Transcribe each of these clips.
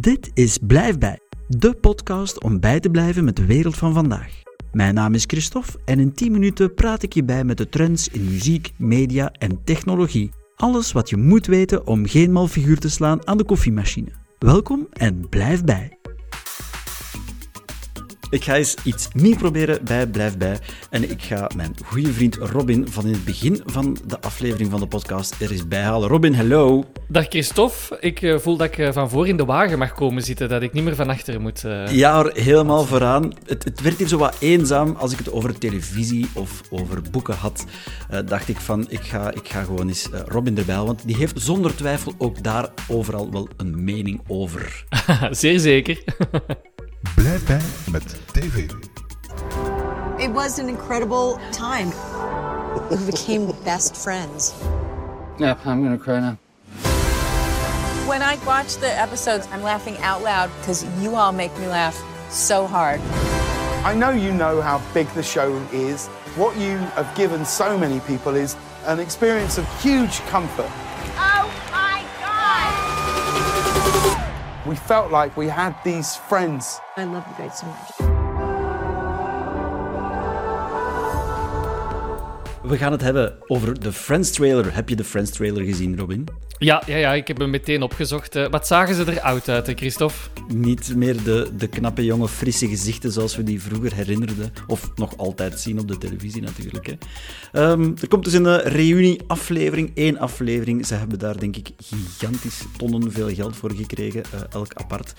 Dit is Blijf bij, de podcast om bij te blijven met de wereld van vandaag. Mijn naam is Christophe en in 10 minuten praat ik je bij met de trends in muziek, media en technologie. Alles wat je moet weten om geen mal figuur te slaan aan de koffiemachine. Welkom en blijf bij. Ik ga eens iets nieuw proberen bij Blijf Bij. En ik ga mijn goede vriend Robin van in het begin van de aflevering van de podcast er eens bij halen. Robin, hello. Dag Christophe. Ik uh, voel dat ik uh, van voor in de wagen mag komen zitten, dat ik niet meer van achter moet. Uh... Ja, helemaal vooraan. Het, het, werd hier zo wat eenzaam als ik het over televisie of over boeken had. dacht ik van, ik ga, ik ga gewoon eens Robin erbij halen, want die heeft zonder twijfel ook daar overal wel een mening over. Zeer zeker. Blijf bij met TV. It was an incredible time. We became best friends. Yeah, I'm gonna cry now. When I watch the episodes, I'm laughing out loud because you all make me laugh so hard. I know you know how big the show is. What you have given so many people is an experience of huge comfort. Oh my God! We felt like we had these friends. I love you guys so much. We gaan het hebben over de Friends trailer. Heb je de Friends trailer gezien, Robin? Ja, ja, ja ik heb hem meteen opgezocht. Uh, wat zagen ze eruit uit, Christophe? Niet meer de, de knappe, jonge, frisse gezichten zoals we die vroeger herinnerden. Of nog altijd zien op de televisie natuurlijk. Hè. Um, er komt dus een reunie-aflevering, één aflevering. Ze hebben daar denk ik gigantisch tonnen veel geld voor gekregen, uh, elk apart.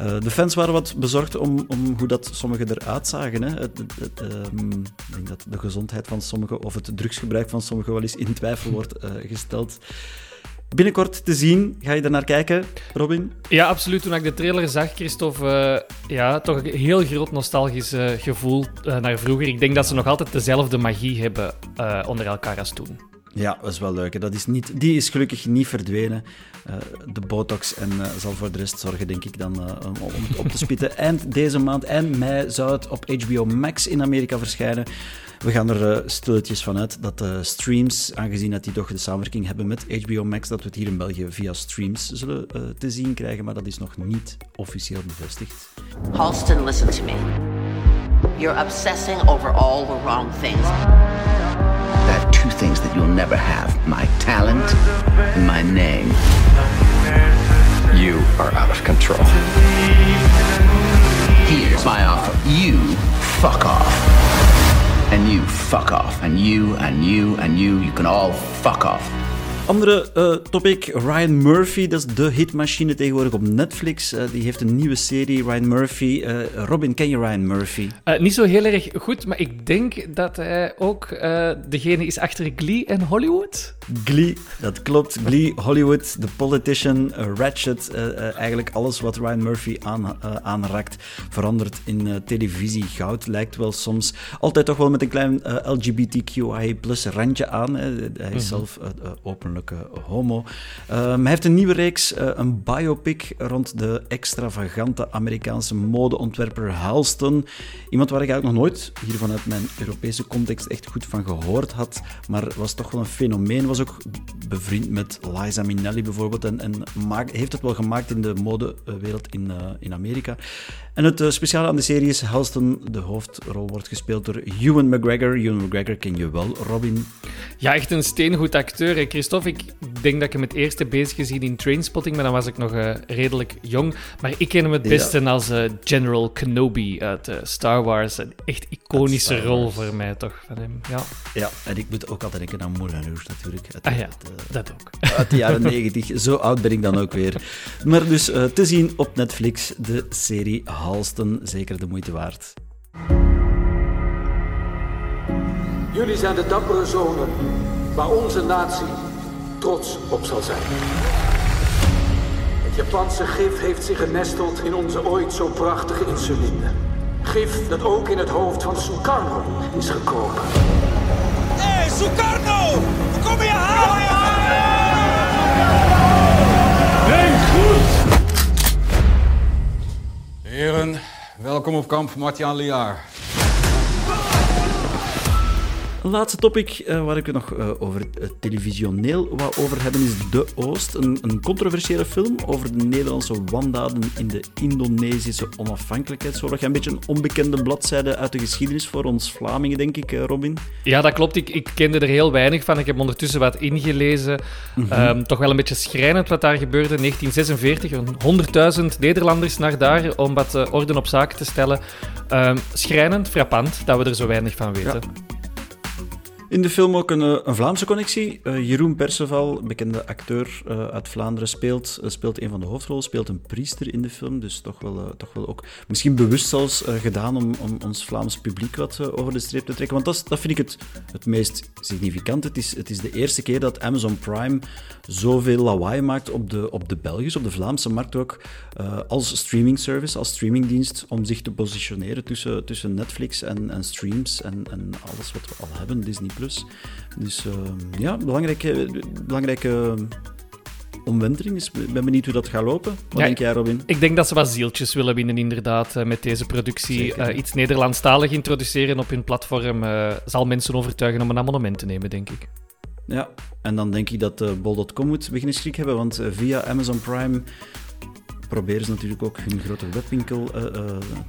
Uh, de fans waren wat bezorgd om, om hoe dat sommigen eruit zagen. Hè. Um, ik denk dat de gezondheid van sommigen of het drugsgebruik van sommigen wel eens in twijfel wordt gesteld binnenkort te zien. Ga je er naar kijken, Robin? Ja, absoluut. Toen ik de trailer zag, Christophe, uh, ja, toch een heel groot nostalgisch uh, gevoel naar vroeger. Ik denk dat ze nog altijd dezelfde magie hebben onder elkaar als toen. Ja, dat is wel leuk. Dat is niet, die is gelukkig niet verdwenen. de botox en zal voor de rest zorgen, denk ik, dan om het op te spitten. eind deze maand, eind mei, zou het op HBO Max in Amerika verschijnen. We gaan er uh, stilletjes van uit dat de streams, aangezien dat die toch de samenwerking hebben met HBO Max, dat we het hier in België via streams zullen uh, te zien krijgen, maar dat is nog niet officieel bevestigd. Halston, listen to me. You're obsessing over all the wrong things. Two things that you'll never have. My talent and my name. You are out of control. Here's my offer. You fuck off. And you fuck off. And you, and you, and you, you can all fuck off. Andere uh, topic, Ryan Murphy, dat is de hitmachine tegenwoordig op Netflix. Uh, die heeft een nieuwe serie, Ryan Murphy. Uh, Robin, ken je Ryan Murphy? niet zo heel erg goed, maar ik denk dat hij ook degene is achter Glee en Hollywood. Glee, dat klopt. Glee, Hollywood, The Politician, Ratchet. eigenlijk alles wat Ryan Murphy aan, aanraakt, verandert in televisie. Goud lijkt wel soms altijd toch wel met een klein LGBTQI plus randje aan. Hij is mm -hmm. zelf open Um, hij heeft een nieuwe reeks, uh, een biopic rond de extravagante Amerikaanse modeontwerper Halston. Iemand waar ik eigenlijk nog nooit hier vanuit mijn Europese context echt goed van gehoord had, maar was toch wel een fenomeen. Was ook bevriend met Liza Minnelli bijvoorbeeld en, en heeft het wel gemaakt in de modewereld in, uh, in Amerika. En het uh, speciale aan de serie is Halston, de hoofdrol wordt gespeeld door Ewan McGregor. Ewan McGregor ken je wel, Robin. Ja, echt een steengoed acteur. Hè. Christophe, ik denk dat ik hem het eerste bezig gezien in Trainspotting, maar dan was ik nog uh, redelijk jong. Maar ik ken hem het beste ja. als uh, General Kenobi uit uh, Star Wars. Een echt iconische rol voor mij, toch, van hem. Ja. ja, en ik moet ook altijd denken aan Moulin Rouge, natuurlijk. Uit, ah ja, dat ook. Uit de jaren negentig. Zo oud ben ik dan ook weer. Maar dus te zien op Netflix, de serie Halston. Zeker de moeite waard. Jullie zijn de dappere zonen waar onze natie trots op zal zijn. Het Japanse gif heeft zich genesteld in onze ooit zo prachtige insuline. Gif dat ook in het hoofd van Sukarno is gekropen. Hé, hey, Sukarno! Kom je halen! Welkom op kamp Martian Liaar. Een laatste topic uh, waar ik het nog uh, over uh, televisioneel wou over hebben is De Oost. Een, een, controversiële film over de Nederlandse wandaden in de Indonesische onafhankelijkheidsoorlog. Een beetje een onbekende bladzijde uit de geschiedenis voor ons Vlamingen, denk ik, Robin. Ja, dat klopt. Ik, ik, kende er heel weinig van. Ik heb ondertussen wat ingelezen. Mm -hmm. um, toch wel een beetje schrijnend wat daar gebeurde. 1946, 100.000 Nederlanders naar daar om wat orde op zaken te stellen. Um, schrijnend, frappant dat we er zo weinig van weten. Ja. In de film ook een, een Vlaamse connectie. Uh, Jeroen Perceval, bekende acteur uh, uit Vlaanderen, speelt, speelt een van de hoofdrollen, speelt een priester in de film. Dus toch wel, toch wel ook misschien bewust zelfs gedaan om, om ons Vlaams publiek wat over de streep te trekken. Want dat, dat vind ik het, het meest significant. Het is, het is de eerste keer dat Amazon Prime zoveel lawaai maakt op de, op de Belgische, op de Vlaamse markt ook, als streaming service, als streamingdienst, om zich te positioneren tussen, tussen Netflix en, en streams en, en alles wat we al hebben, Disney dus uh, ja, belangrijke, belangrijke omwenteling. Dus ik ben benieuwd hoe dat gaat lopen. Wat ja, denk jij, Robin? Ik denk dat ze wat zieltjes willen winnen, inderdaad, uh, met deze productie. Uh, iets Nederlandstalig introduceren op hun platform uh, zal mensen overtuigen om een abonnement te nemen, denk ik. Ja, en dan denk ik dat bol.com moet beginnen schrik hebben, want via Amazon Prime proberen ze natuurlijk ook hun grote webwinkel uh, uh,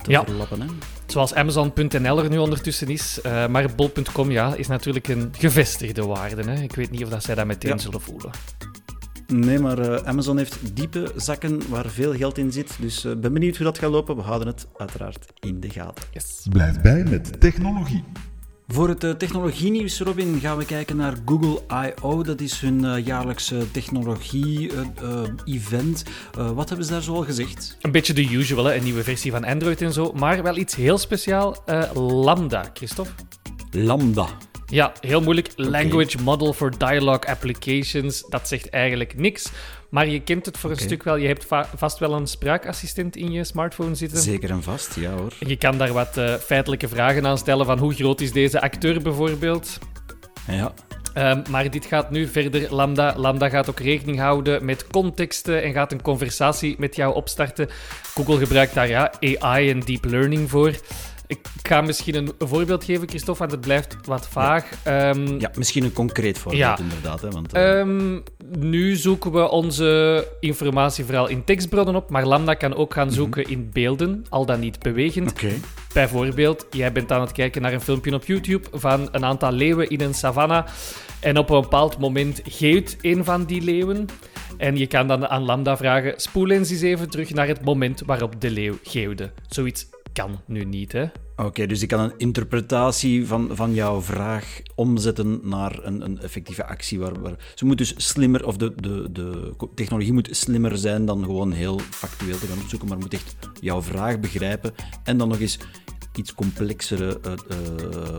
te ja. verlappen. Hè? Zoals Amazon.nl er nu ondertussen is. Uh, maar bol.com ja, is natuurlijk een gevestigde waarde. Hè? Ik weet niet of dat zij dat meteen ja. zullen voelen. Nee, maar Amazon heeft diepe zakken waar veel geld in zit. Dus ben benieuwd hoe dat gaat lopen. We houden het uiteraard in de gaten. Yes. Blijf bij met technologie. Voor het uh, technologienieuws, Robin, gaan we kijken naar Google I.O. Dat is hun uh, jaarlijkse technologie-event. Uh, wat hebben ze daar zoal gezegd? Een beetje de usual, hè? een nieuwe versie van Android en zo. Maar wel iets heel speciaal. Lambda, Christophe. Lambda. Ja, heel moeilijk. Okay. Language Model for Dialogue Applications. Dat zegt eigenlijk niks. Maar je kent het voor okay. een stuk wel. Je hebt va vast wel een spraakassistent in je smartphone zitten. Zeker en vast, ja hoor. Je kan daar wat uh, feitelijke vragen aan stellen van hoe groot is deze acteur bijvoorbeeld. Ja. Um, maar dit gaat nu verder. Lambda, Lambda gaat ook rekening houden met contexten en gaat een conversatie met jou opstarten. Google gebruikt daar ja, AI en deep learning voor. Ik ga misschien een voorbeeld geven, Christophe, want het blijft wat vaag. Ja, um, ja misschien een concreet voorbeeld, ja. inderdaad. Hè, want, uh... um, nu zoeken we onze informatie vooral in tekstbronnen op, maar Lambda kan ook gaan zoeken mm -hmm. in beelden, al dan niet bewegend. Okay. Bijvoorbeeld, jij bent aan het kijken naar een filmpje op YouTube van een aantal leeuwen in een savanna. En op een bepaald moment geeft een van die leeuwen. En je kan dan aan Lambda vragen: spoel eens eens even terug naar het moment waarop de leeuw geeuwde. Zoiets kan nu niet, hè? Oké, dus ik kan een interpretatie van, van jouw vraag omzetten naar een, een effectieve actie. Waar, waar, ze moet dus slimmer, of de, de, de technologie moet slimmer zijn dan gewoon heel factueel te gaan opzoeken, maar moet echt jouw vraag begrijpen en dan nog eens iets complexere uh, uh,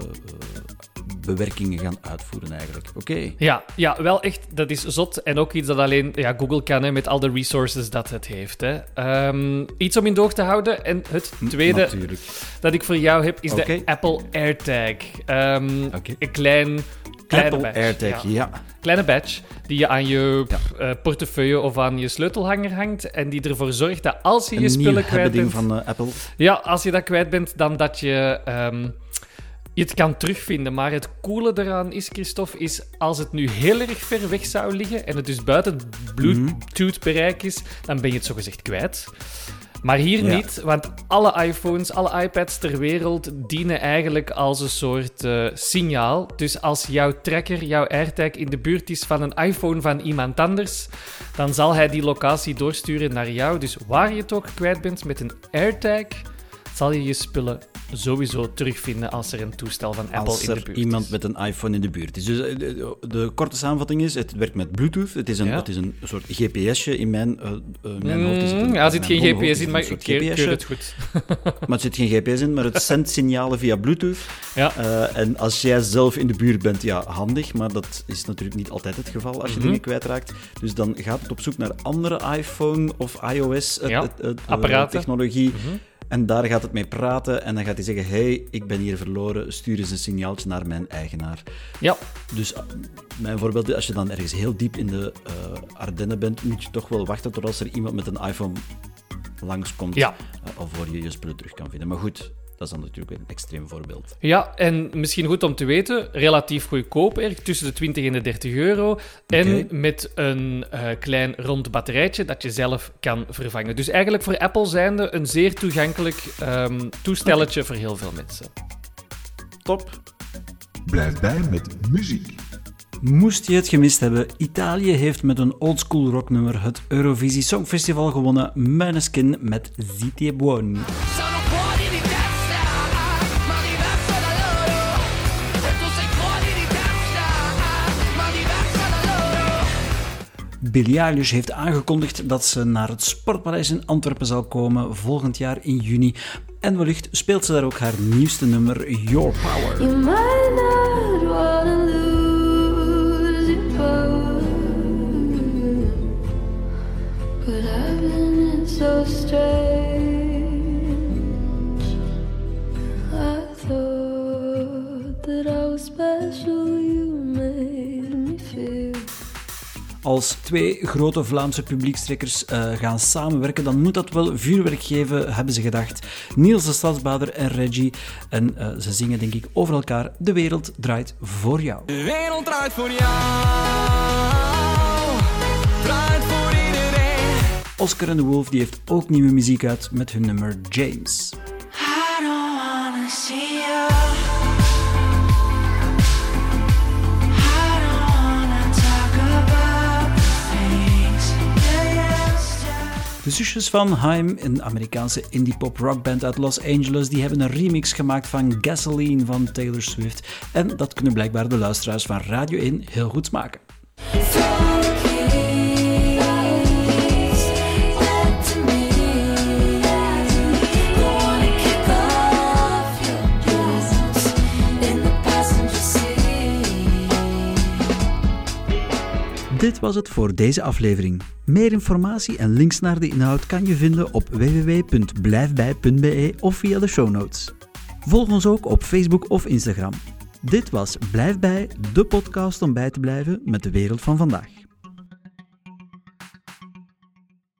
bewerkingen gaan uitvoeren eigenlijk. Oké. Ja, ja, wel echt, dat is zot. En ook iets dat alleen ja, Google kan hè, met al de resources dat het heeft. Hè. Um, iets om in doog te houden. En het tweede Natuurlijk. dat ik voor jou heb, is okay. de Apple AirTag. Um, okay. Een klein... Kleine Apple badge. AirTag, ja. ja. Kleine badge die je aan je ja. uh, portefeuille of aan je sleutelhanger hangt en die ervoor zorgt dat als je een je spullen kwijt bent... van uh, Apple. Ja, als je dat kwijt bent, dan dat je... Um, je het kan terugvinden. Maar het coole eraan is, Christophe, is als het nu heel erg ver weg zou liggen en het dus buiten Bluetooth-bereik is, dan ben je het zogezegd kwijt. Maar hier ja. niet, want alle iPhones, alle iPads ter wereld dienen eigenlijk als een soort uh, signaal. Dus als jouw tracker, jouw AirTag in de buurt is van een iPhone van iemand anders, dan zal hij die locatie doorsturen naar jou. Dus waar je het ook kwijt bent met een AirTag, zal je je spullen sowieso terugvinden als er een toestel van Apple als in de buurt is. Als er iemand met een iPhone in de buurt is. Dus de, de, de, korte samenvatting is, het werkt met Bluetooth. Het is een, ja. het is een soort GPSje in mijn, uh, uh, mijn mm, hoofd. Is het een, ja, er zit geen GPS in, maar ik keur het goed. maar er zit geen GPS in, maar het zendt signalen via Bluetooth. Ja. Uh, en als jij zelf in de buurt bent, ja, handig, maar dat is natuurlijk niet altijd het geval als je mm -hmm. dingen kwijtraakt. Dus dan gaat het op zoek naar andere iPhone of iOS ja. technologie. Mm -hmm. En daar gaat het mee praten en dan gaat hij zeggen: hey, ik ben hier verloren, stuur eens een signaaltje naar mijn eigenaar. Ja. Dus mijn voorbeeld is: als je dan ergens heel diep in de uh, Ardennen bent, moet je toch wel wachten tot als er iemand met een iPhone langskomt. Ja. Uh, alvorens je je spullen terug kan vinden. Maar goed, Dat is dan natuurlijk een extreem voorbeeld. Ja, en misschien goed om te weten, relatief goedkoop, erg tussen de 20 en de 30 euro. En met een eh, klein rond batterijtje dat je zelf kan vervangen. Dus eigenlijk voor Apple zijnde een zeer toegankelijk ehm, toestelletje voor heel veel mensen. Top. Blijf bij met muziek. Moest je het gemist hebben, Italië heeft met een oldschool rocknummer het Eurovisie Songfestival gewonnen. Måneskin met Zitie Buoni. Billie heeft aangekondigd dat ze naar het Sportpaleis in Antwerpen zal komen volgend jaar in juni. En wellicht speelt ze daar ook haar nieuwste nummer Your Power. You might not wanna lose but I've been so strange. Als twee grote Vlaamse publiekstrekkers eh, gaan samenwerken, dan moet dat wel vuurwerk geven, hebben ze gedacht. Niels de Stadsbader en Reggie. En eh, ze zingen denk ik over elkaar. De wereld draait voor jou. De wereld draait voor jou. Draait voor iedereen. Oscar en de Wolf die heeft ook nieuwe muziek uit met hun nummer James. De zusjes van Haim, een Amerikaanse indie-pop rockband uit Los Angeles, die hebben een remix gemaakt van Gasoline van Taylor Swift. En dat kunnen blijkbaar de luisteraars van Radio 1 heel goed smaken. Dit was het voor deze aflevering. Meer informatie en links naar de inhoud kan je vinden op www.blijfbij.be of via de show notes. Volg ons ook op Facebook of Instagram. Dit was Blijf bij, de podcast om bij te blijven met de wereld van vandaag.